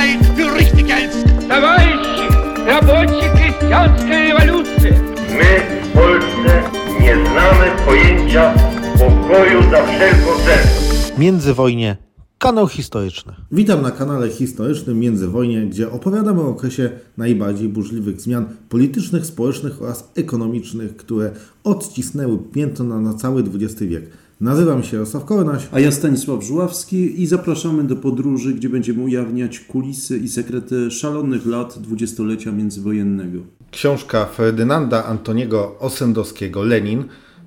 Freiheit für richtig hältst. Товарищи, рабочая крестьянская революция. My w Polsce nie znamy pojęcia pokoju za wszelką cenę. Międzywojnie. Kanał historyczny. Witam na kanale historycznym Międzywojnie, gdzie opowiadamy o okresie najbardziej burzliwych zmian politycznych, społecznych oraz ekonomicznych, które odcisnęły piętno na, na cały XX wiek. Nazywam się Jarosław Kornaś. A ja Stanisław Żuławski i zapraszamy do podróży, gdzie będziemy ujawniać kulisy i sekrety szalonych lat dwudziestolecia międzywojennego. Książka Ferdynanda Antoniego Osendowskiego Lenin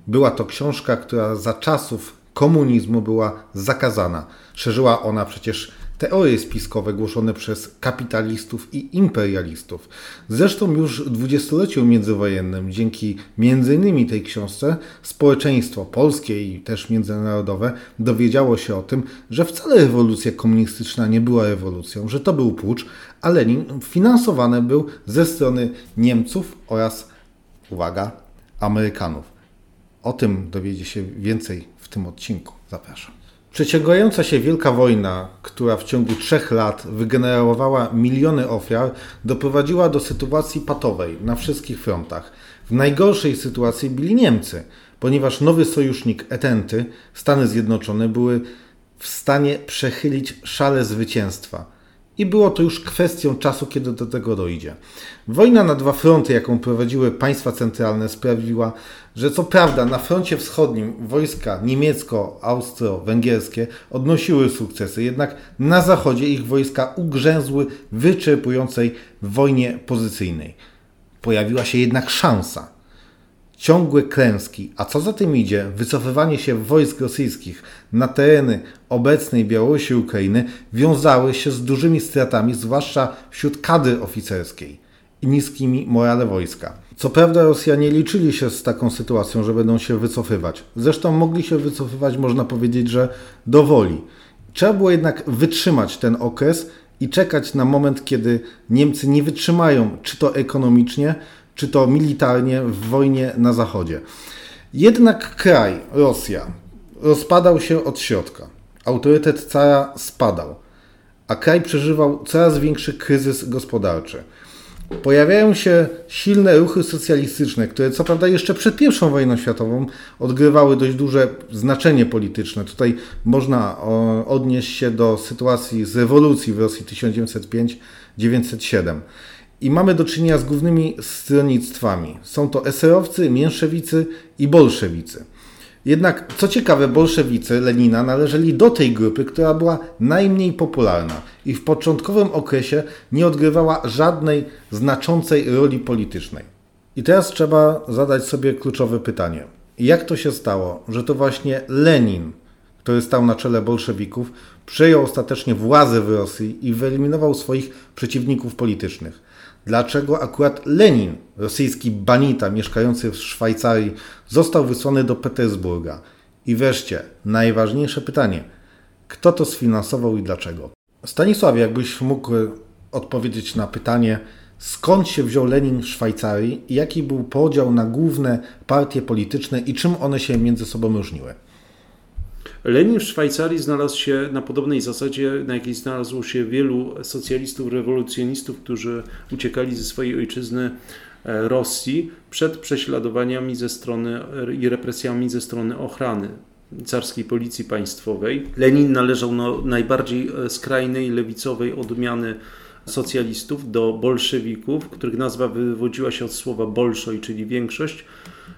była to książka, która za czasów komunizmu była zakazana. Szerzyła ona przecież teorie spiskowe głoszone przez kapitalistów i imperialistów. Zresztą już w dwudziestoleciu międzywojennym, dzięki m.in. tej książce, społeczeństwo polskie i też międzynarodowe dowiedziało się o tym, że wcale rewolucja komunistyczna nie była rewolucją, że to był pucz, a Lenin finansowany był ze strony Niemców oraz, uwaga, Amerykanów. O tym dowiedzie się więcej w tym odcinku. Zapraszam. Przeciągająca się wielka wojna, która w ciągu trzech lat wygenerowała miliony ofiar, doprowadziła do sytuacji patowej na wszystkich frontach. W najgorszej sytuacji byli Niemcy, ponieważ nowy sojusznik Etenty, Stany Zjednoczone, były w stanie przechylić szale zwycięstwa. I było to już kwestią czasu, kiedy do tego dojdzie. Wojna na dwa fronty, jaką prowadziły państwa centralne, sprawiła, że co prawda na froncie wschodnim wojska niemiecko-austro-węgierskie odnosiły sukcesy, jednak na zachodzie ich wojska ugrzęzły w wyczerpującej wojnie pozycyjnej. Pojawiła się jednak szansa. Ciągłe klęski, a co za tym idzie, wycofywanie się wojsk rosyjskich na tereny obecnej Białorusi i Ukrainy wiązały się z dużymi stratami, zwłaszcza wśród kadry oficerskiej i niskimi morale wojska. Co prawda Rosjanie liczyli się z taką sytuacją, że będą się wycofywać. Zresztą mogli się wycofywać, można powiedzieć, że do woli. Trzeba było jednak wytrzymać ten okres i czekać na moment, kiedy Niemcy nie wytrzymają, czy to ekonomicznie, czy to militarnie w wojnie na zachodzie. Jednak kraj, Rosja, rozpadał się od środka. Autorytet cara spadał, a kraj przeżywał coraz większy kryzys gospodarczy. Pojawiają się silne ruchy socjalistyczne, które co prawda jeszcze przed I wojną światową odgrywały dość duże znaczenie polityczne. Tutaj można odnieść się do sytuacji z rewolucji w Rosji 1905-1907. I mamy do czynienia z głównymi stronnictwami. Są to eserowcy, mięszewicy i bolszewicy. Jednak, co ciekawe, bolszewicy Lenina należeli do tej grupy, która była najmniej popularna i w początkowym okresie nie odgrywała żadnej znaczącej roli politycznej. I teraz trzeba zadać sobie kluczowe pytanie. Jak to się stało, że to właśnie Lenin, który stał na czele bolszewików, przejął ostatecznie władzę w Rosji i wyeliminował swoich przeciwników politycznych? Dlaczego akurat Lenin, rosyjski banita mieszkający w Szwajcarii, został wysłany do Petersburga? I wreszcie, najważniejsze pytanie: kto to sfinansował i dlaczego? Stanisław, jakbyś mógł odpowiedzieć na pytanie, skąd się wziął Lenin w Szwajcarii i jaki był podział na główne partie polityczne i czym one się między sobą różniły? Lenin w Szwajcarii znalazł się na podobnej zasadzie, na jakiej znalazło się wielu socjalistów, rewolucjonistów, którzy uciekali ze swojej ojczyzny Rosji przed prześladowaniami ze strony i represjami ze strony ochrany carskiej policji państwowej. Lenin należał do najbardziej skrajnej, lewicowej odmiany socjalistów, do bolszewików, których nazwa wywodziła się od słowa bolszoj, czyli większość.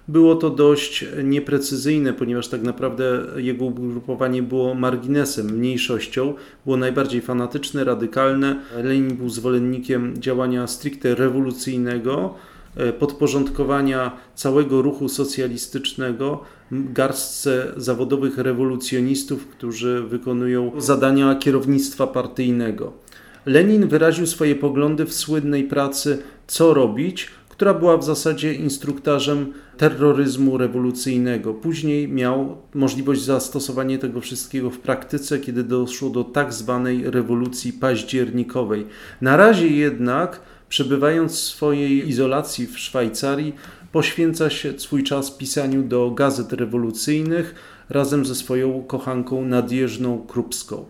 Było to dość nieprecyzyjne, ponieważ tak naprawdę jego ugrupowanie było marginesem, mniejszością. Było najbardziej fanatyczne, radykalne. Lenin był zwolennikiem działania stricte rewolucyjnego, podporządkowania całego ruchu socjalistycznego garstce zawodowych rewolucjonistów, którzy wykonują zadania kierownictwa partyjnego. Lenin wyraził swoje poglądy w słynnej pracy Co robić, która była w zasadzie instruktarzem terroryzmu rewolucyjnego. Później miał możliwość zastosowania tego wszystkiego w praktyce, kiedy doszło do tak zwanej rewolucji październikowej. Na razie jednak, przebywając w swojej izolacji w Szwajcarii, poświęca się swój czas pisaniu do gazet rewolucyjnych razem ze swoją kochanką Nadjeżną Krupską.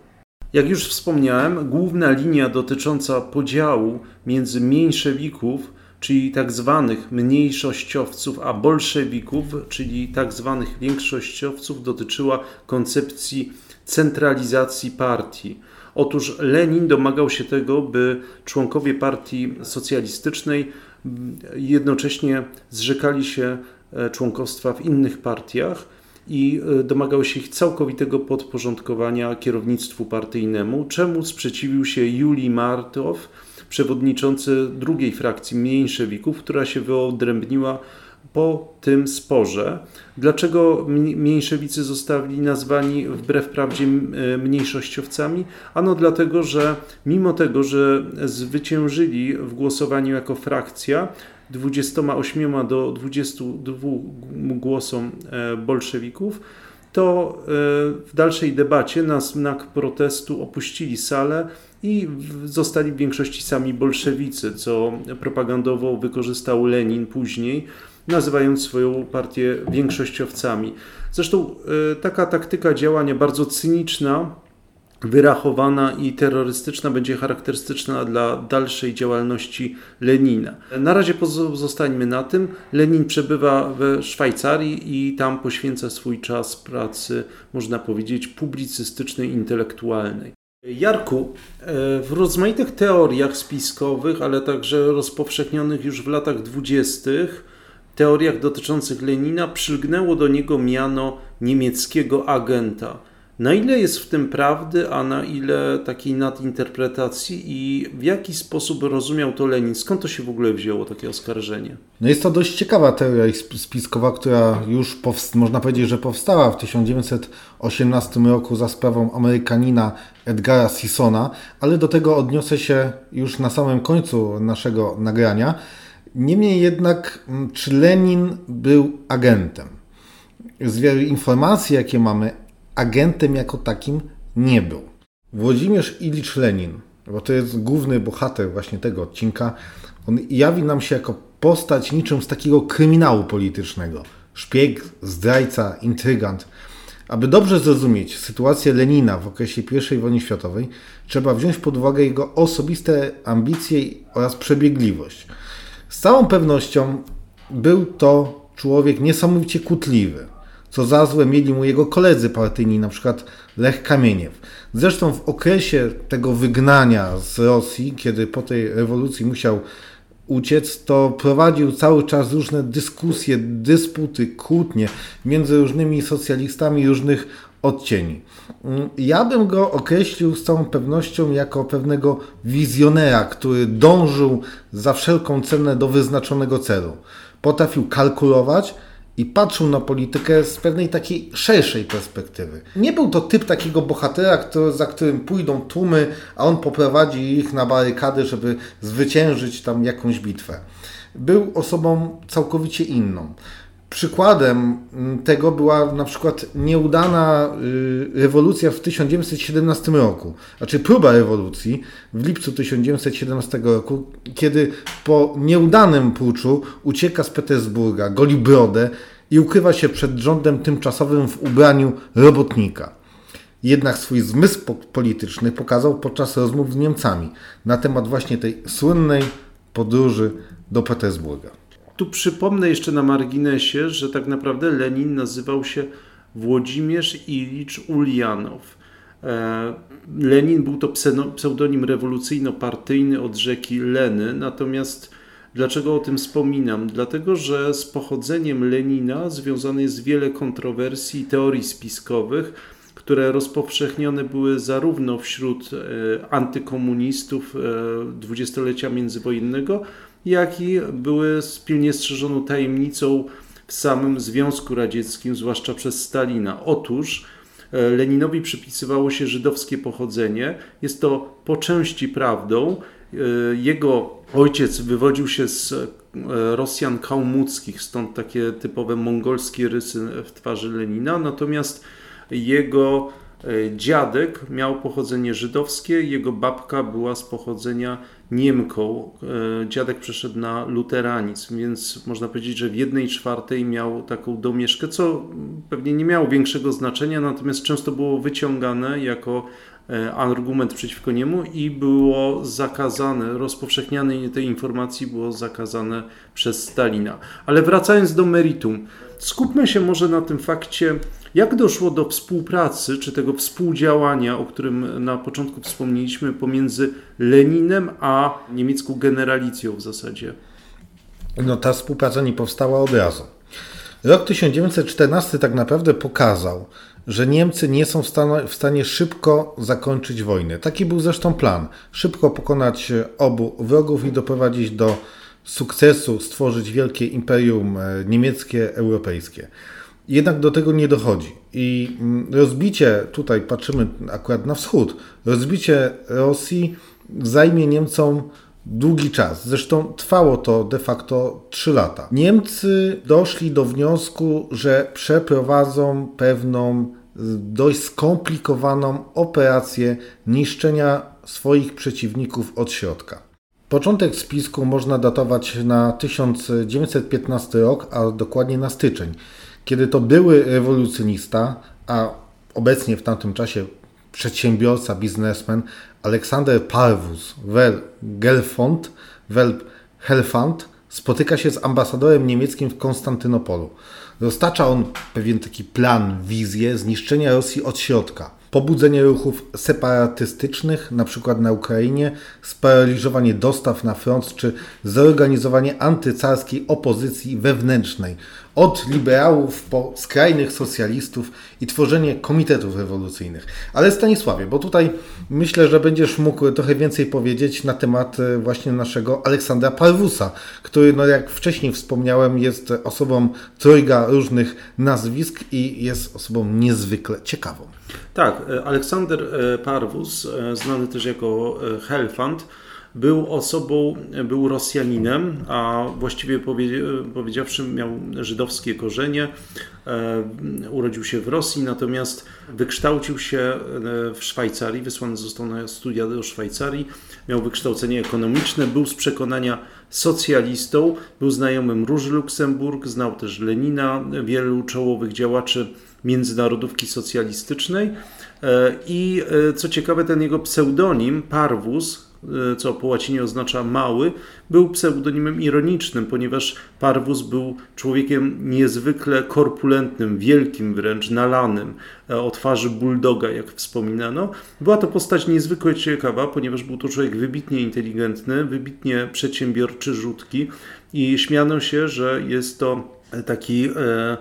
Jak już wspomniałem, główna linia dotycząca podziału między mniejszewików, czyli tak zwanych mniejszościowców, a bolszewików, czyli tak zwanych większościowców, dotyczyła koncepcji centralizacji partii. Otóż Lenin domagał się tego, by członkowie partii socjalistycznej jednocześnie zrzekali się e, członkostwa w innych partiach i e, domagał się ich całkowitego podporządkowania kierownictwu partyjnemu, czemu sprzeciwił się Julii Martow, przewodniczący drugiej frakcji mniejszewików, która się wyodrębniła po tym sporze. Dlaczego mniejszewicy zostali nazwani wbrew prawdzie e, mniejszościowcami? Ano dlatego, że mimo tego, że zwyciężyli w głosowaniu jako frakcja, 28 do 22 głosom e, bolszewików, to e, w dalszej debacie na znak protestu opuścili salę i zostali w większości sami bolszewicy, co propagandowo wykorzystał Lenin później, nazywając swoją partię większościowcami. Zresztą e, taka taktyka działania bardzo cyniczna, wyrachowana i terrorystyczna będzie charakterystyczna dla dalszej działalności Lenina. Na razie pozostańmy na tym. Lenin przebywa w Szwajcarii i tam poświęca swój czas pracy, można powiedzieć, publicystycznej, intelektualnej. Jarku, e, w rozmaitych teoriach spiskowych, ale także rozpowszechnionych już w latach dwudziestych, teoriach dotyczących Lenina przylgnęło do niego miano niemieckiego agenta. Na ile jest w tym prawdy, a na ile takiej nadinterpretacji i w jaki sposób rozumiał to Lenin? Skąd to się w ogóle wzięło, takie oskarżenie? No jest to dość ciekawa teoria spiskowa, która już można powiedzieć, że powstała w 1918 roku za sprawą Amerykanina Edgara Sissona, ale do tego odniosę się już na samym końcu naszego nagrania. Niemniej jednak, mm, czy Lenin był agentem? Z wielu informacji, jakie mamy, agentem jako takim nie był. Włodzimierz Ilicz Lenin, bo to jest główny bohater właśnie tego odcinka, on jawi nam się jako postać niczym z takiego kryminału politycznego. Szpieg, zdrajca, intrygant. Aby dobrze zrozumieć sytuację Lenina w okresie I wojny światowej, trzeba wziąć pod uwagę jego osobiste ambicje oraz przebiegliwość. Z całą pewnością był to człowiek niesamowicie kutliwy co za złe mieli mu jego koledzy partyjni, na przykład Lech Kamieniew. Zresztą w okresie tego wygnania z Rosji, kiedy po tej rewolucji musiał uciec, to prowadził cały czas różne dyskusje, dysputy, kłótnie między różnymi socjalistami różnych odcieni. Ja bym go określił z całą pewnością jako pewnego wizjonera, który dążył za wszelką cenę do wyznaczonego celu. Potrafił kalkulować, i patrzył na politykę z pewnej takiej szerszej perspektywy. Nie był to typ takiego bohatera, który, za którym pójdą tłumy, a on poprowadzi ich na barykady, żeby zwyciężyć tam jakąś bitwę. Był osobą całkowicie inną. Przykładem mm, tego była na przykład nieudana y, rewolucja w 1917 roku, znaczy próba rewolucji w lipcu 1917 roku, kiedy po nieudanym puczu ucieka z Petersburga, goli brodę i ukrywa się przed rządem tymczasowym w ubraniu robotnika. Jednak swój zmysł polityczny pokazał podczas rozmów z Niemcami na temat właśnie tej słynnej podróży do Petersburga. Tu przypomnę jeszcze na marginesie, że tak naprawdę Lenin nazywał się Włodzimierz Ilicz Ulianow. E, Lenin był to pseudonim rewolucyjno-partyjny od rzeki Leny, natomiast dlaczego o tym wspominam? Dlatego, że z pochodzeniem Lenina związane jest wiele kontrowersji i teorii spiskowych, które rozpowszechnione były zarówno wśród e, antykomunistów e, dwudziestolecia międzywojennego, jak i były pilnie strzeżoną tajemnicą w samym Związku Radzieckim, zwłaszcza przez Stalina. Otóż e, Leninowi przypisywało się żydowskie pochodzenie. Jest to po części prawdą. E, jego ojciec wywodził się z e, Rosjan kałmuckich, stąd takie typowe mongolskie rysy w twarzy Lenina. Natomiast jego dziadek miał pochodzenie żydowskie, jego babka była z pochodzenia Niemką. E, dziadek przeszedł na luteranizm, więc można powiedzieć, że w jednej czwartej miał taką domieszkę, co pewnie nie miało większego znaczenia, natomiast często było wyciągane jako e, argument przeciwko niemu i było zakazane, rozpowszechnianie tej informacji było zakazane przez Stalina. Ale wracając do meritum, skupmy się może na tym fakcie, jak doszło do współpracy, czy tego współdziałania, o którym na początku wspomnieliśmy, pomiędzy Leninem a niemiecką generalicją w zasadzie? No ta współpraca nie powstała od razu. Rok 1914 tak naprawdę pokazał, że Niemcy nie są w stanie, w stanie szybko zakończyć wojny. Taki był zresztą plan. Szybko pokonać obu wrogów i doprowadzić do sukcesu, stworzyć wielkie imperium e, niemieckie, europejskie. Jednak do tego nie dochodzi. I mm, rozbicie, tutaj patrzymy akurat na wschód, rozbicie Rosji zajmie Niemcom długi czas. Zresztą trwało to de facto 3 lata. Niemcy doszli do wniosku, że przeprowadzą pewną dość skomplikowaną operację niszczenia swoich przeciwników od środka. Początek spisku można datować na 1915 rok, a dokładnie na styczeń, kiedy to były rewolucjonista, a obecnie w tamtym czasie przedsiębiorca, biznesmen Aleksander Parvus Wel Gelfond, Wel Helfand spotyka się z ambasadorem niemieckim w Konstantynopolu. Roztacza on pewien taki plan, wizję zniszczenia Rosji od środka. Pobudzenie ruchów separatystycznych, na przykład na Ukrainie, sparaliżowanie dostaw na front czy zorganizowanie antycarskiej opozycji wewnętrznej, od liberałów po skrajnych socjalistów i tworzenie komitetów rewolucyjnych. Ale Stanisławie, bo tutaj myślę, że będziesz mógł trochę więcej powiedzieć na temat e, właśnie naszego Aleksandra Parwusa, który, no jak wcześniej wspomniałem, jest osobą trojga różnych nazwisk i jest osobą niezwykle ciekawą. Tak, e, Aleksander e, Parwus, znany też jako Helfand, był osobą, był Rosjaninem, a właściwie powiedziawszy miał żydowskie korzenie. E, urodził się w Rosji, natomiast wykształcił się e, w Szwajcarii, wysłany został na studia do Szwajcarii. Miał wykształcenie ekonomiczne, był z przekonania socjalistą, był znajomym Róży Luksemburg, znał też Lenina, wielu czołowych działaczy międzynarodówki socjalistycznej. E, I co ciekawe, ten jego pseudonim, Parvus, E, co po łacinie oznacza mały, był pseudonimem ironicznym, ponieważ Parvus był człowiekiem niezwykle korpulentnym, wielkim wręcz, nalanym, e, o twarzy bulldoga, jak wspominano. Była to postać niezwykle ciekawa, ponieważ był to człowiek wybitnie inteligentny, wybitnie przedsiębiorczy, rzutki i śmiano się, że jest to taki... E,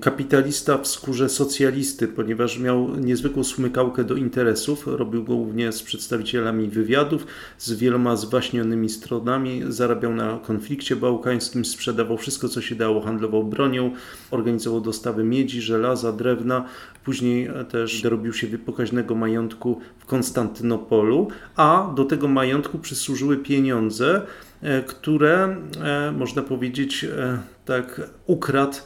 kapitalista w skórze socjalisty, ponieważ miał niezwykłą smykałkę do interesów. Robił głównie z przedstawicielami wywiadów, z wieloma zwaśnionymi stronami. Zarabiał na konflikcie bałkańskim, sprzedawał wszystko, co się dało, handlował bronią, organizował dostawy miedzi, żelaza, drewna. Później też dorobił się pokaźnego majątku w Konstantynopolu, a do tego majątku przysłużyły pieniądze, e, które, e, można powiedzieć, e, tak ukradł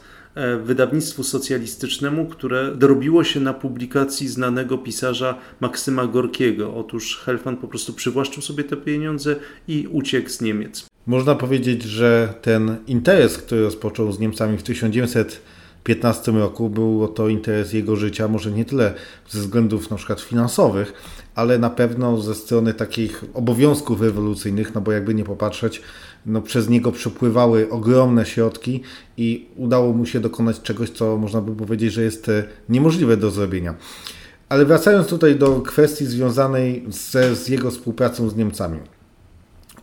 wydawnictwu socjalistycznemu, które dorobiło się na publikacji znanego pisarza Maksyma Gorkiego. Otóż Helfand po prostu przywłaszczył sobie te pieniądze i uciekł z Niemiec. Można powiedzieć, że ten interes, który rozpoczął z Niemcami w 1915 roku, był to interes jego życia, może nie tyle ze względów na przykład finansowych, ale na pewno ze strony takich obowiązków rewolucyjnych, no bo jakby nie popatrzeć, no przez niego przepływały ogromne środki i udało mu się dokonać czegoś, co można by powiedzieć, że jest e, niemożliwe do zrobienia. Ale wracając tutaj do kwestii związanej z, z jego współpracą z Niemcami.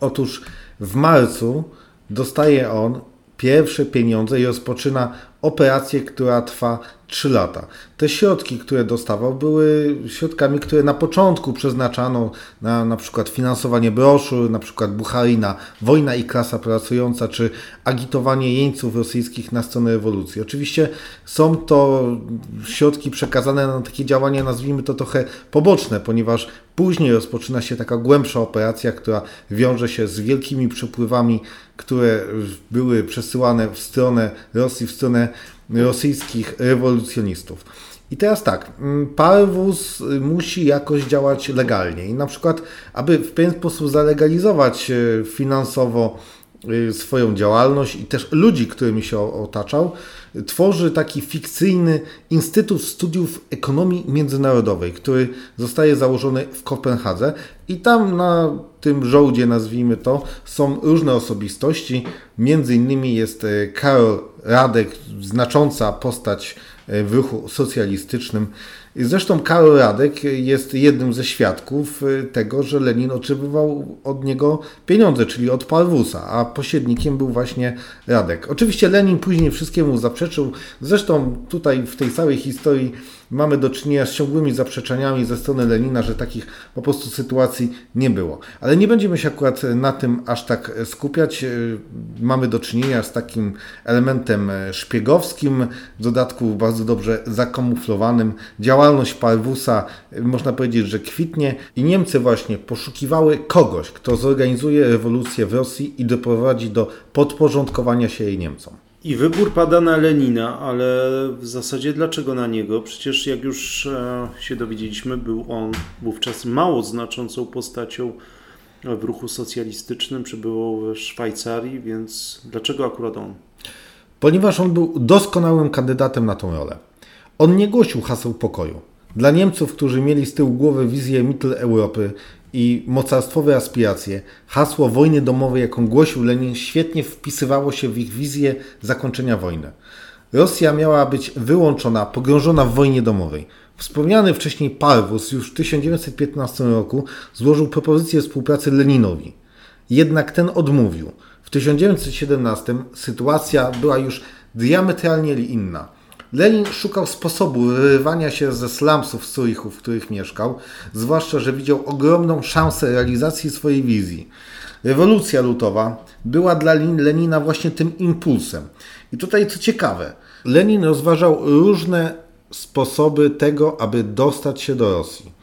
Otóż w marcu dostaje on pierwsze pieniądze i rozpoczyna operację, która trwa 3 lata. Te środki, które dostawał, były środkami, które na początku przeznaczano na na przykład finansowanie broszur, na przykład Bucharina, wojna i klasa pracująca, czy agitowanie jeńców rosyjskich na stronę rewolucji. Oczywiście są to środki przekazane na takie działania, nazwijmy to trochę poboczne, ponieważ później rozpoczyna się taka głębsza operacja, która wiąże się z wielkimi przepływami, które były przesyłane w stronę Rosji, w stronę rosyjskich rewolucjonistów. I teraz tak, mm, Parwus musi jakoś działać legalnie i na przykład, aby w pewien sposób zalegalizować e, finansowo y, swoją działalność i też ludzi, którymi się otaczał, tworzy taki fikcyjny Instytut Studiów Ekonomii Międzynarodowej, który zostaje założony w Kopenhadze i tam na tym żołdzie, nazwijmy to, są różne osobistości. Między innymi jest e, Karol Radek, znacząca postać e, w ruchu socjalistycznym. Zresztą Karol Radek jest jednym ze świadków e, tego, że Lenin otrzymywał od niego pieniądze, czyli od Parwusa, a pośrednikiem był właśnie Radek. Oczywiście Lenin później wszystkiemu zaprzeczył. Zresztą tutaj w tej całej historii mamy do czynienia z ciągłymi zaprzeczeniami ze strony Lenina, że takich po prostu sytuacji nie było. Ale nie będziemy się akurat na tym aż tak skupiać. Mamy do czynienia z takim elementem szpiegowskim, w dodatku bardzo dobrze zakamuflowanym. Działalność Parwusa można powiedzieć, że kwitnie i Niemcy właśnie poszukiwały kogoś, kto zorganizuje rewolucję w Rosji i doprowadzi do podporządkowania się jej Niemcom. I wybór pada na Lenina, ale w zasadzie dlaczego na niego? Przecież jak już e, się dowiedzieliśmy, był on wówczas mało znaczącą postacią w ruchu socjalistycznym, przebywał w Szwajcarii, więc dlaczego akurat on? Ponieważ on był doskonałym kandydatem na tą rolę. On nie głosił haseł pokoju. Dla Niemców, którzy mieli z tyłu głowy wizję Mittel Europy i mocarstwowe aspiracje, hasło wojny domowej, jaką głosił Lenin, świetnie wpisywało się w ich wizję zakończenia wojny. Rosja miała być wyłączona, pogrążona w wojnie domowej. Wspomniany wcześniej Parwus już w 1915 roku złożył propozycję współpracy Leninowi. Jednak ten odmówił. W 1917 sytuacja była już diametralnie inna. Lenin szukał sposobu wyrywania się ze slumsów Zurichu, w których mieszkał, zwłaszcza, że widział ogromną szansę realizacji swojej wizji. Rewolucja lutowa była dla Lenina właśnie tym impulsem. I tutaj co ciekawe, Lenin rozważał różne sposoby tego, aby dostać się do Rosji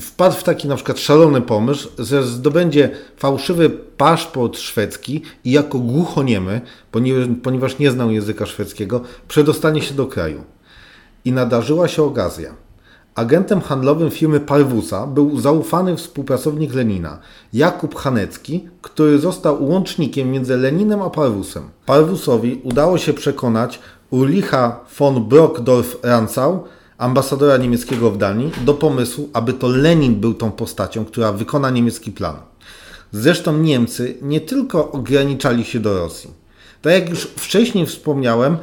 wpadł w taki na przykład szalony pomysł, że zdobędzie fałszywy paszport szwedzki i jako głuchoniemy, ponieważ nie znał języka szwedzkiego, przedostanie się do kraju. I nadarzyła się okazja. Agentem handlowym firmy Parwusa był zaufany współpracownik Lenina, Jakub Hanecki, który został łącznikiem między Leninem a Parwusem. Parwusowi udało się przekonać Ulricha von Brockdorf-Rantzau, ambasadora niemieckiego w Danii do pomysłu, aby to Lenin był tą postacią, która wykona niemiecki plan. Zresztą Niemcy nie tylko ograniczali się do Rosji. Tak jak już wcześniej wspomniałem,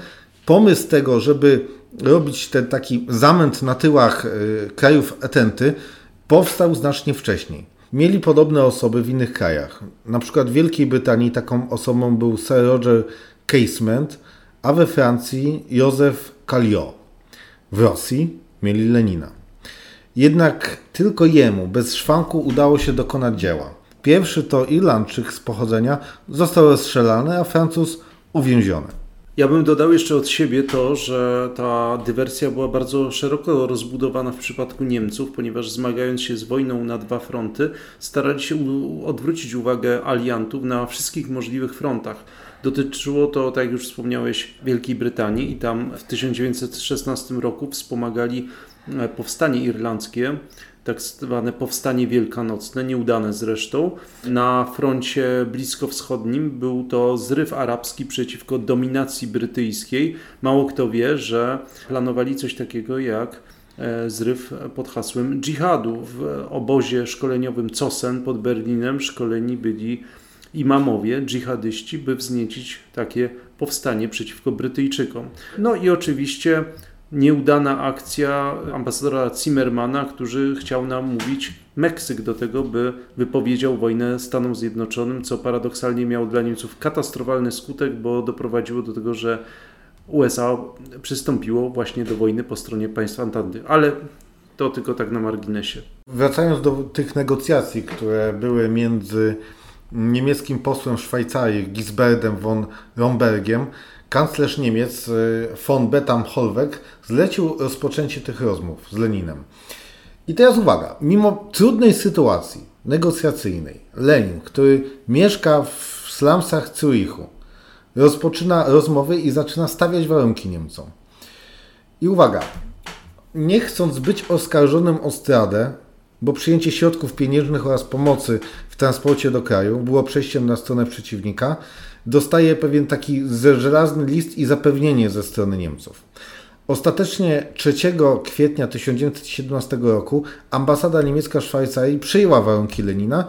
pomysł tego, żeby robić ten taki zamęt na tyłach y, krajów etenty, powstał znacznie wcześniej. Mieli podobne osoby w innych krajach. Na przykład w Wielkiej Brytanii taką osobą był Sir Roger Casement, a we Francji Józef Calliot. W Rosji mieli Lenina. Jednak tylko jemu, bez szwanku, udało się dokonać dzieła. Pierwszy to Irlandczyk z pochodzenia został rozstrzelany, a Francuz uwięziony. Ja bym dodał jeszcze od siebie to, że ta dywersja była bardzo szeroko rozbudowana w przypadku Niemców, ponieważ zmagając się z wojną na dwa fronty, starali się odwrócić uwagę aliantów na wszystkich możliwych frontach. Dotyczyło to, tak jak już wspomniałeś, Wielkiej Brytanii i tam w 1916 roku wspomagali e, powstanie irlandzkie, tak zwane powstanie wielkanocne, nieudane zresztą. Na froncie bliskowschodnim był to zryw arabski przeciwko dominacji brytyjskiej. Mało kto wie, że planowali coś takiego jak e, zryw pod hasłem dżihadu. W obozie szkoleniowym Cosen pod Berlinem szkoleni byli imamowie, dżihadyści, by wzniecić takie powstanie przeciwko Brytyjczykom. No i oczywiście nieudana akcja ambasadora Zimmermana, który chciał nam mówić Meksyk do tego, by wypowiedział wojnę Stanom Zjednoczonym, co paradoksalnie miało dla Niemców katastrofalny skutek, bo doprowadziło do tego, że USA przystąpiło właśnie do wojny po stronie państw Antanty. Ale to tylko tak na marginesie. Wracając do tych negocjacji, które były między niemieckim posłem Szwajcarii Gisberdem von Rombergiem, kanclerz Niemiec y, von Bettam Hollweg zlecił rozpoczęcie tych rozmów z Leninem. I teraz uwaga, mimo trudnej sytuacji negocjacyjnej, Lenin, który mieszka w slumsach Zurichu, rozpoczyna rozmowy i zaczyna stawiać warunki Niemcom. I uwaga, nie chcąc być oskarżonym o zdradę, bo przyjęcie środków pieniężnych oraz pomocy w transporcie do kraju było przejściem na stronę przeciwnika, dostaje pewien taki żelazny list i zapewnienie ze strony Niemców. Ostatecznie 3 kwietnia 1917 roku ambasada niemiecka Szwajcarii przyjęła warunki Lenina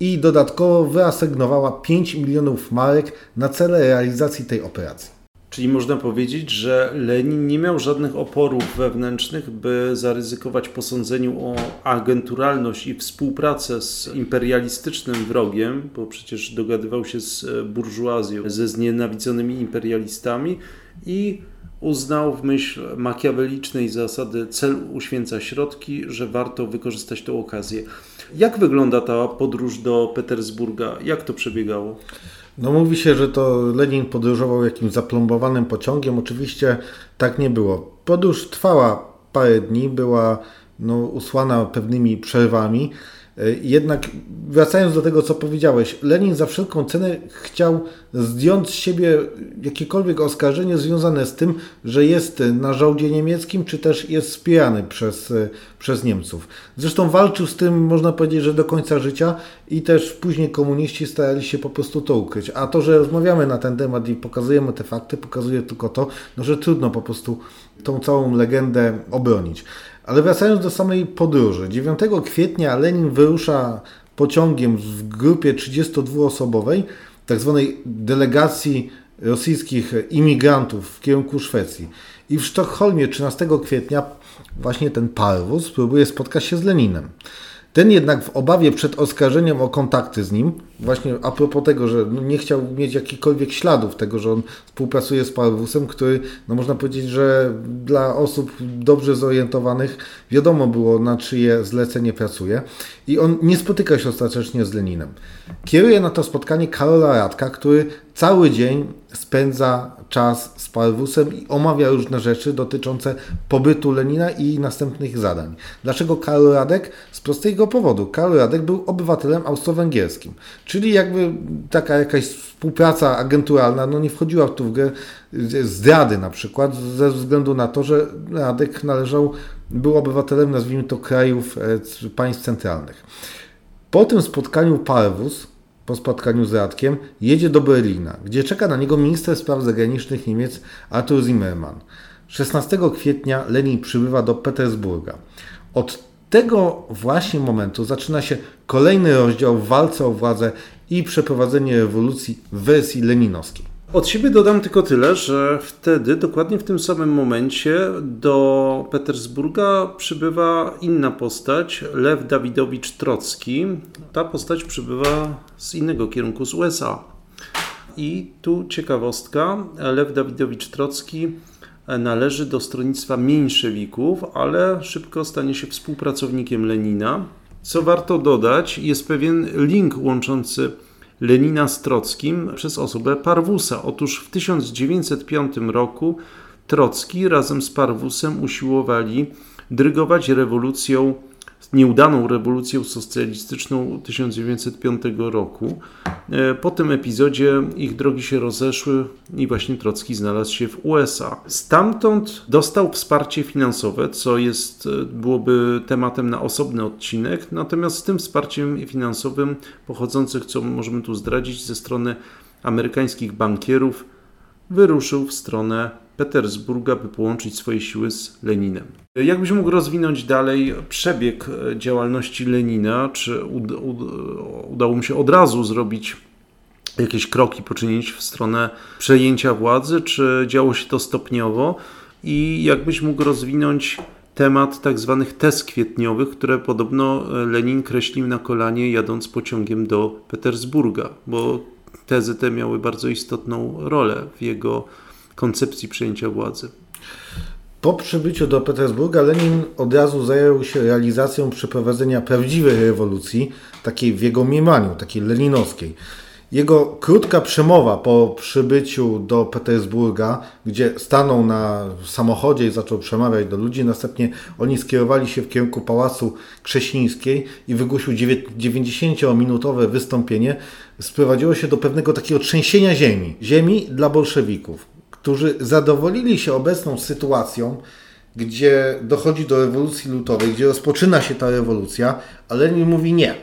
i dodatkowo wyasygnowała 5 milionów marek na cele realizacji tej operacji. Czyli można powiedzieć, że Lenin nie miał żadnych oporów wewnętrznych, by zaryzykować po sądzeniu o agenturalność i współpracę z imperialistycznym wrogiem, bo przecież dogadywał się z burżuazją, ze znienawidzonymi imperialistami i uznał w myśl makiawelicznej zasady cel uświęca środki, że warto wykorzystać tę okazję. Jak wygląda ta podróż do Petersburga? Jak to przebiegało? No mówi się, że to Lenin podróżował jakimś zaplombowanym pociągiem. Oczywiście tak nie było. Podróż trwała parę dni, była no, usłana pewnymi przerwami. E, jednak wracając do tego, co powiedziałeś, Lenin za wszelką cenę chciał zdjąć z siebie jakiekolwiek oskarżenie związane z tym, że jest na żołdzie niemieckim, czy też jest wspierany przez, e, przez Niemców. Zresztą walczył z tym, można powiedzieć, że do końca życia i też później komuniści starali się po prostu to ukryć. A to, że rozmawiamy na ten temat i pokazujemy te fakty, pokazuje tylko to, no, że trudno po prostu tą całą legendę obronić. Ale wracając do samej podróży. 9 kwietnia Lenin wyrusza pociągiem w grupie 32-osobowej, tak zwanej delegacji rosyjskich imigrantów w kierunku Szwecji. I w Sztokholmie 13 kwietnia właśnie ten Parwus próbuje spotkać się z Leninem. Ten jednak w obawie przed oskarżeniem o kontakty z nim, właśnie a propos tego, że no nie chciał mieć jakichkolwiek śladów tego, że on współpracuje z Parwusem, który, no można powiedzieć, że dla osób dobrze zorientowanych wiadomo było, na czyje zlecenie pracuje. I on nie spotyka się ostatecznie z Leninem. Kieruje na to spotkanie Karola Radka, który cały dzień spędza czas z Parwusem i omawia różne rzeczy dotyczące pobytu Lenina i następnych zadań. Dlaczego Karol Radek? Z prostego powodu. Karol Radek był obywatelem austro-węgierskim, czyli jakby taka jakaś współpraca agenturalna no nie wchodziła tu w grę zdrady na przykład, ze względu na to, że Radek należał, był obywatelem, nazwijmy to, krajów e, państw centralnych. Po tym spotkaniu Parwus po spotkaniu z Radkiem, jedzie do Berlina, gdzie czeka na niego minister spraw zagranicznych Niemiec Arthur Zimmermann. 16 kwietnia Lenin przybywa do Petersburga. Od tego właśnie momentu zaczyna się kolejny rozdział w walce o władzę i przeprowadzenie rewolucji w wersji leninowskiej. Od siebie dodam tylko tyle, że wtedy, dokładnie w tym samym momencie, do Petersburga przybywa inna postać, Lew Dawidowicz Trocki. Ta postać przybywa z innego kierunku, z USA. I tu ciekawostka, Lew Dawidowicz Trocki należy do stronnictwa mniejszewików, ale szybko stanie się współpracownikiem Lenina. Co warto dodać, jest pewien link łączący Lenina z Trockim przez osobę Parwusa. Otóż w 1905 roku Trocki razem z Parwusem usiłowali drygować rewolucją nieudaną rewolucją socjalistyczną 1905 roku. E, po tym epizodzie ich drogi się rozeszły i właśnie Trocki znalazł się w USA. Stamtąd dostał wsparcie finansowe, co jest, e, byłoby tematem na osobny odcinek, natomiast z tym wsparciem finansowym pochodzących, co możemy tu zdradzić, ze strony amerykańskich bankierów, wyruszył w stronę Petersburga, by połączyć swoje siły z Leninem. Jakbyś mógł rozwinąć dalej przebieg e, działalności Lenina? Czy udało mu się od razu zrobić jakieś kroki, poczynić w stronę przejęcia władzy, czy działo się to stopniowo? I jakbyś mógł rozwinąć temat tak zwanych tez kwietniowych, które podobno e, Lenin kreślił na kolanie jadąc pociągiem do Petersburga, bo tezy te miały bardzo istotną rolę w jego koncepcji przejęcia władzy. Po przybyciu do Petersburga Lenin od razu zajął się realizacją przeprowadzenia prawdziwej rewolucji, takiej w jego mniemaniu, takiej leninowskiej. Jego krótka przemowa po przybyciu do Petersburga, gdzie stanął na samochodzie i zaczął przemawiać do ludzi, następnie oni skierowali się w kierunku Pałacu Krześnińskiej i wygłosił 90-minutowe wystąpienie, sprowadziło się do pewnego takiego trzęsienia ziemi, ziemi dla bolszewików którzy zadowolili się obecną sytuacją gdzie dochodzi do rewolucji lutowej, gdzie rozpoczyna się ta rewolucja, a Lenin mówi nie.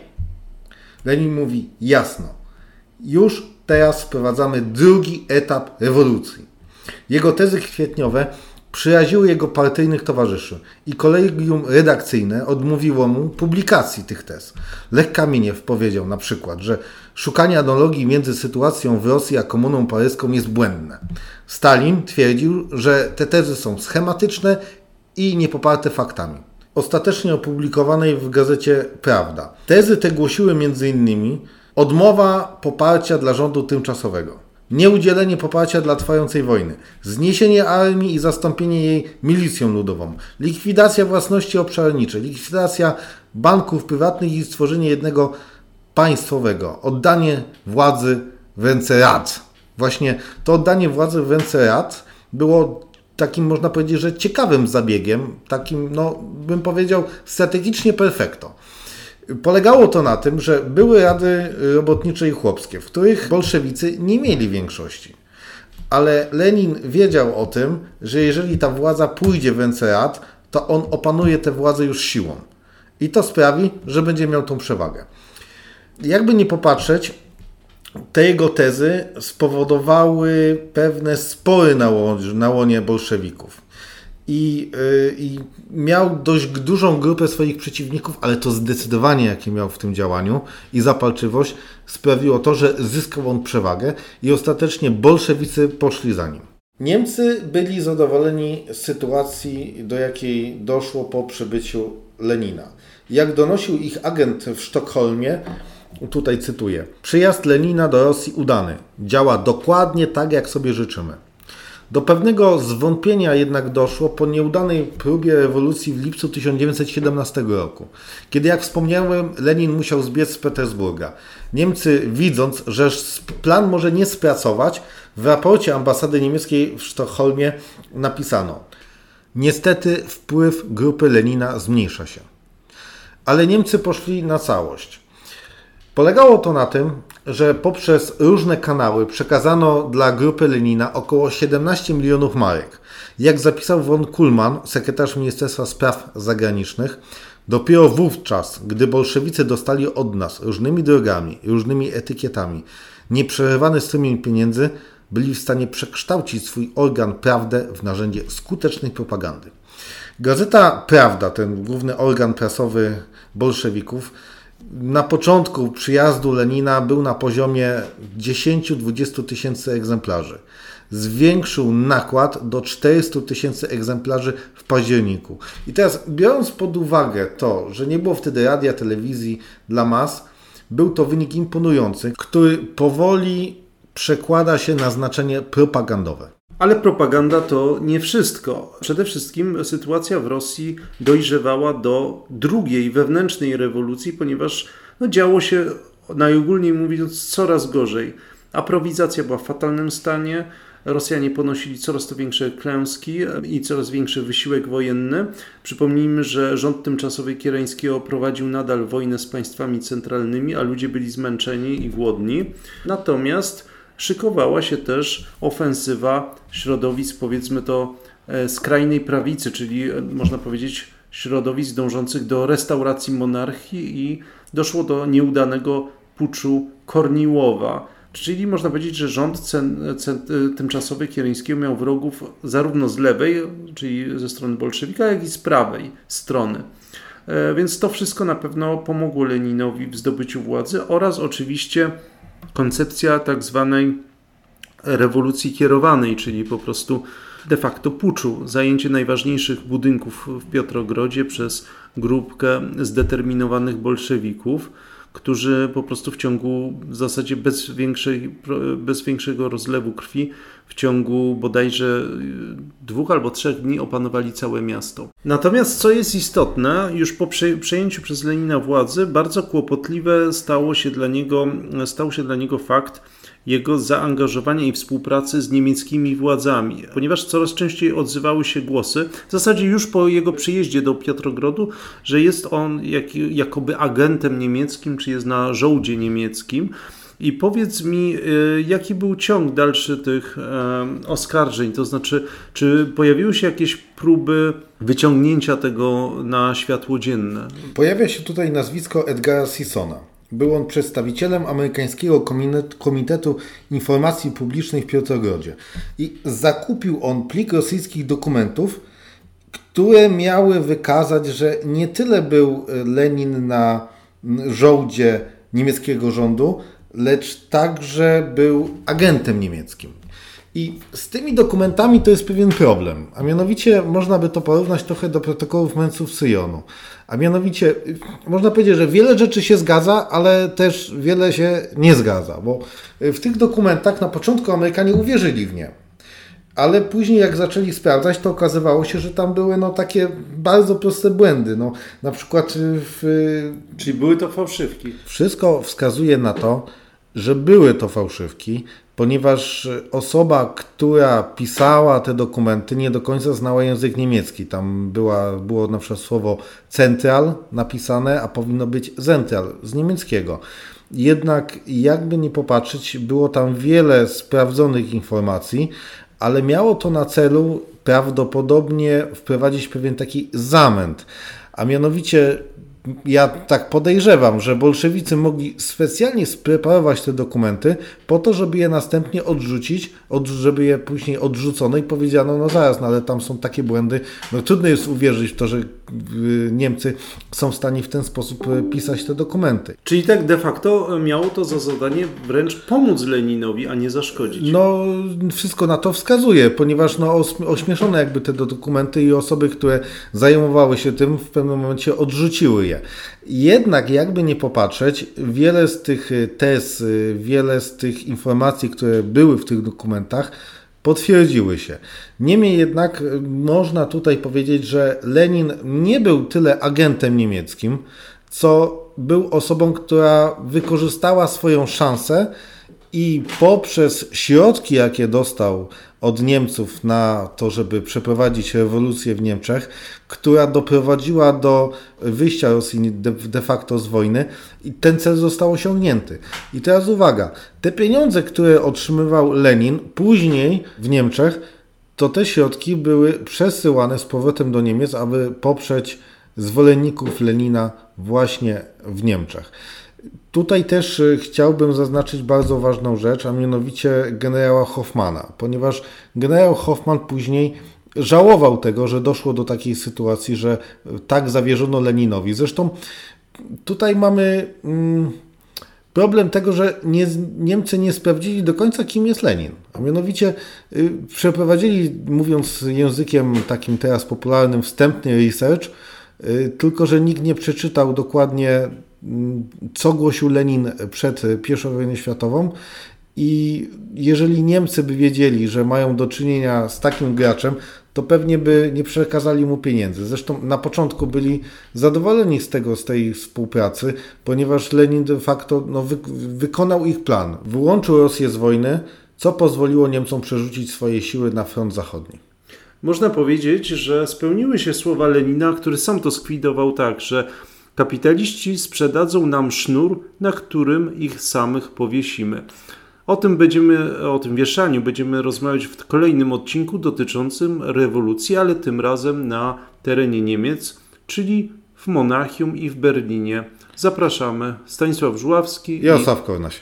Lenin mówi jasno, już teraz wprowadzamy drugi etap rewolucji. Jego tezy kwietniowe przyraziły jego partyjnych towarzyszy i kolegium redakcyjne odmówiło mu publikacji tych tez. Lech Kamieniew powiedział na przykład, że szukanie analogii między sytuacją w Rosji a komuną paryską jest błędne. Stalin twierdził, że te tezy są schematyczne i niepoparte faktami. Ostatecznie opublikowanej w gazecie Prawda. Tezy te głosiły m.in. odmowa poparcia dla rządu tymczasowego nieudzielenie poparcia dla trwającej wojny, zniesienie armii i zastąpienie jej milicją ludową, likwidacja własności obszarniczej, likwidacja banków prywatnych i stworzenie jednego państwowego, oddanie władzy w ręce rad. Właśnie to oddanie władzy w ręce rad było takim, można powiedzieć, że ciekawym zabiegiem, takim, no, bym powiedział, strategicznie perfekto. Polegało to na tym, że były rady robotnicze i chłopskie, w których bolszewicy nie mieli większości. Ale Lenin wiedział o tym, że jeżeli ta władza pójdzie w ręce rad, to on opanuje tę władzę już siłą. I to sprawi, że będzie miał tą przewagę. Jakby nie popatrzeć, te jego tezy spowodowały pewne spory na, na łonie bolszewików i, yy, i miał dość dużą grupę swoich przeciwników, ale to zdecydowanie, jakie miał w tym działaniu i zapalczywość, sprawiło to, że zyskał on przewagę i ostatecznie bolszewicy poszli za nim. Niemcy byli zadowoleni z sytuacji, do jakiej doszło po przybyciu Lenina. Jak donosił ich agent w Sztokholmie, tutaj cytuję: Przyjazd Lenina do Rosji udany. Działa dokładnie tak, jak sobie życzymy. Do pewnego zwątpienia jednak doszło po nieudanej próbie rewolucji w lipcu 1917 roku, kiedy, jak wspomniałem, Lenin musiał zbiec z Petersburga. Niemcy, widząc, że plan może nie spracować, w raporcie ambasady niemieckiej w Sztokholmie napisano: Niestety wpływ grupy Lenina zmniejsza się. Ale Niemcy poszli na całość. Polegało to na tym, że poprzez różne kanały przekazano dla grupy Lenina około 17 milionów marek. Jak zapisał von Kuhlmann, sekretarz Ministerstwa Spraw Zagranicznych, dopiero wówczas, gdy bolszewicy dostali od nas różnymi drogami, różnymi etykietami nieprzerywany strumień pieniędzy, byli w stanie przekształcić swój organ prawdę w narzędzie skutecznej propagandy. Gazeta Prawda, ten główny organ prasowy bolszewików, na początku przyjazdu Lenina był na poziomie 10-20 tysięcy egzemplarzy. Zwiększył nakład do 400 tysięcy egzemplarzy w październiku. I teraz, biorąc pod uwagę to, że nie było wtedy radia, telewizji dla mas, był to wynik imponujący, który powoli przekłada się na znaczenie propagandowe. Ale propaganda to nie wszystko. Przede wszystkim sytuacja w Rosji dojrzewała do drugiej wewnętrznej rewolucji, ponieważ no, działo się, najogólniej mówiąc, coraz gorzej. Aprowizacja była w fatalnym stanie. Rosjanie ponosili coraz to większe klęski i coraz większy wysiłek wojenny. Przypomnijmy, że rząd tymczasowy Kierańskiego prowadził nadal wojnę z państwami centralnymi, a ludzie byli zmęczeni i głodni. Natomiast szykowała się też ofensywa środowisk, powiedzmy to, e, skrajnej prawicy, czyli e, można powiedzieć środowisk dążących do restauracji monarchii i doszło do nieudanego puczu Korniłowa. Czyli można powiedzieć, że rząd cen, cen, e, tymczasowy Kieryńskiego miał wrogów zarówno z lewej, czyli ze strony bolszewika, jak i z prawej strony. Więc to wszystko na pewno pomogło Leninowi w zdobyciu władzy oraz oczywiście koncepcja tak zwanej rewolucji kierowanej, czyli po prostu de facto puczu, zajęcie najważniejszych budynków w Piotrogrodzie przez grupkę zdeterminowanych bolszewików, którzy po prostu w ciągu w zasadzie bez, większej, bez większego rozlewu krwi w ciągu bodajże dwóch albo trzech dni opanowali całe miasto. Natomiast co jest istotne, już po przejęciu przez Lenina władzy, bardzo kłopotliwe stało się dla niego, stał się dla niego fakt, jego zaangażowania i współpracy z niemieckimi władzami, ponieważ coraz częściej odzywały się głosy, w zasadzie już po jego przyjeździe do Piotrogrodu, że jest on jak, jakoby agentem niemieckim, czy jest na żołdzie niemieckim. I powiedz mi, y, jaki był ciąg dalszy tych oskarżeń? To znaczy, czy pojawiły się jakieś próby wyciągnięcia tego na światło dzienne? Pojawia się tutaj nazwisko Edgara Sissona. Był on przedstawicielem amerykańskiego Komitet- Komitetu Informacji Publicznej w Piotrogrodzie i zakupił on plik rosyjskich dokumentów, które miały wykazać, że nie tyle był e, Lenin na żołdzie niemieckiego rządu, lecz także był agentem niemieckim. I z tymi dokumentami to jest pewien problem, a mianowicie można by to porównać trochę do protokołów męców Syjonu. A mianowicie y, można powiedzieć, że wiele rzeczy się zgadza, ale też wiele się nie zgadza, bo y, w tych dokumentach na początku Amerykanie uwierzyli w nie. Ale później jak zaczęli sprawdzać, to okazywało się, że tam były no, takie bardzo proste błędy. No, na przykład y, w, Czyli były to fałszywki. wszystko wskazuje na to, że były to fałszywki, ponieważ osoba, która pisała te dokumenty, nie do końca znała język niemiecki. Tam była, było na przykład słowo central napisane, a powinno być zentral z niemieckiego. Jednak, jakby nie popatrzeć, było tam wiele sprawdzonych informacji, ale miało to na celu prawdopodobnie wprowadzić pewien taki zamęt. A mianowicie ja tak podejrzewam, że bolszewicy mogli specjalnie spreparować te dokumenty po to, żeby je następnie odrzucić, od, żeby je później odrzucono i powiedziano, no zaraz, no ale tam są takie błędy. No trudno jest uwierzyć w to, że Niemcy są w stanie w ten sposób y, pisać te dokumenty. Czyli tak de facto miało to za zadanie wręcz pomóc Leninowi, a nie zaszkodzić. No, wszystko na to wskazuje, ponieważ no, ośmieszono jakby te dokumenty i osoby, które zajmowały się tym, w pewnym momencie odrzuciły je. Jednak, jakby nie popatrzeć, wiele z tych y, tez, y, wiele z tych informacji, które były w tych dokumentach, potwierdziły się. Niemniej jednak y, można tutaj powiedzieć, że Lenin nie był tyle agentem niemieckim, co był osobą, która wykorzystała swoją szansę i poprzez środki, jakie dostał od Niemców na to, żeby przeprowadzić rewolucję w Niemczech, która doprowadziła do wyjścia Rosji de, facto z wojny i ten cel został osiągnięty. I teraz uwaga, te pieniądze, które otrzymywał Lenin później w Niemczech, to te środki były przesyłane z powrotem do Niemiec, aby poprzeć zwolenników Lenina właśnie w Niemczech. Tutaj też y, chciałbym zaznaczyć bardzo ważną rzecz, a mianowicie generała Hoffmana, ponieważ generał Hoffman później żałował tego, że doszło do takiej sytuacji, że y, tak zawierzono Leninowi. Zresztą tutaj mamy mm, problem tego, że nie, Niemcy nie sprawdzili do końca, kim jest Lenin. A mianowicie y, przeprowadzili, mówiąc językiem takim teraz popularnym, wstępny research, tylko że nikt nie przeczytał dokładnie co głosił Lenin przed I wojną światową. I jeżeli Niemcy by wiedzieli, że mają do czynienia z takim graczem, to pewnie by nie przekazali mu pieniędzy. Zresztą na początku byli zadowoleni z tego, z tej współpracy, ponieważ Lenin de facto no, wy, wykonał ich plan. Wyłączył Rosję z wojny, co pozwoliło Niemcom przerzucić swoje siły na front zachodni. Można powiedzieć, że spełniły się słowa Lenina, który sam to skwidował tak, że kapitaliści sprzedadzą nam sznur, na którym ich samych powiesimy. O tym będziemy, o tym wieszaniu będziemy rozmawiać w kolejnym odcinku dotyczącym rewolucji, ale tym razem na terenie Niemiec, czyli w Monachium i w Berlinie. Zapraszamy. Stanisław Żuławski Jarosław Kornaś.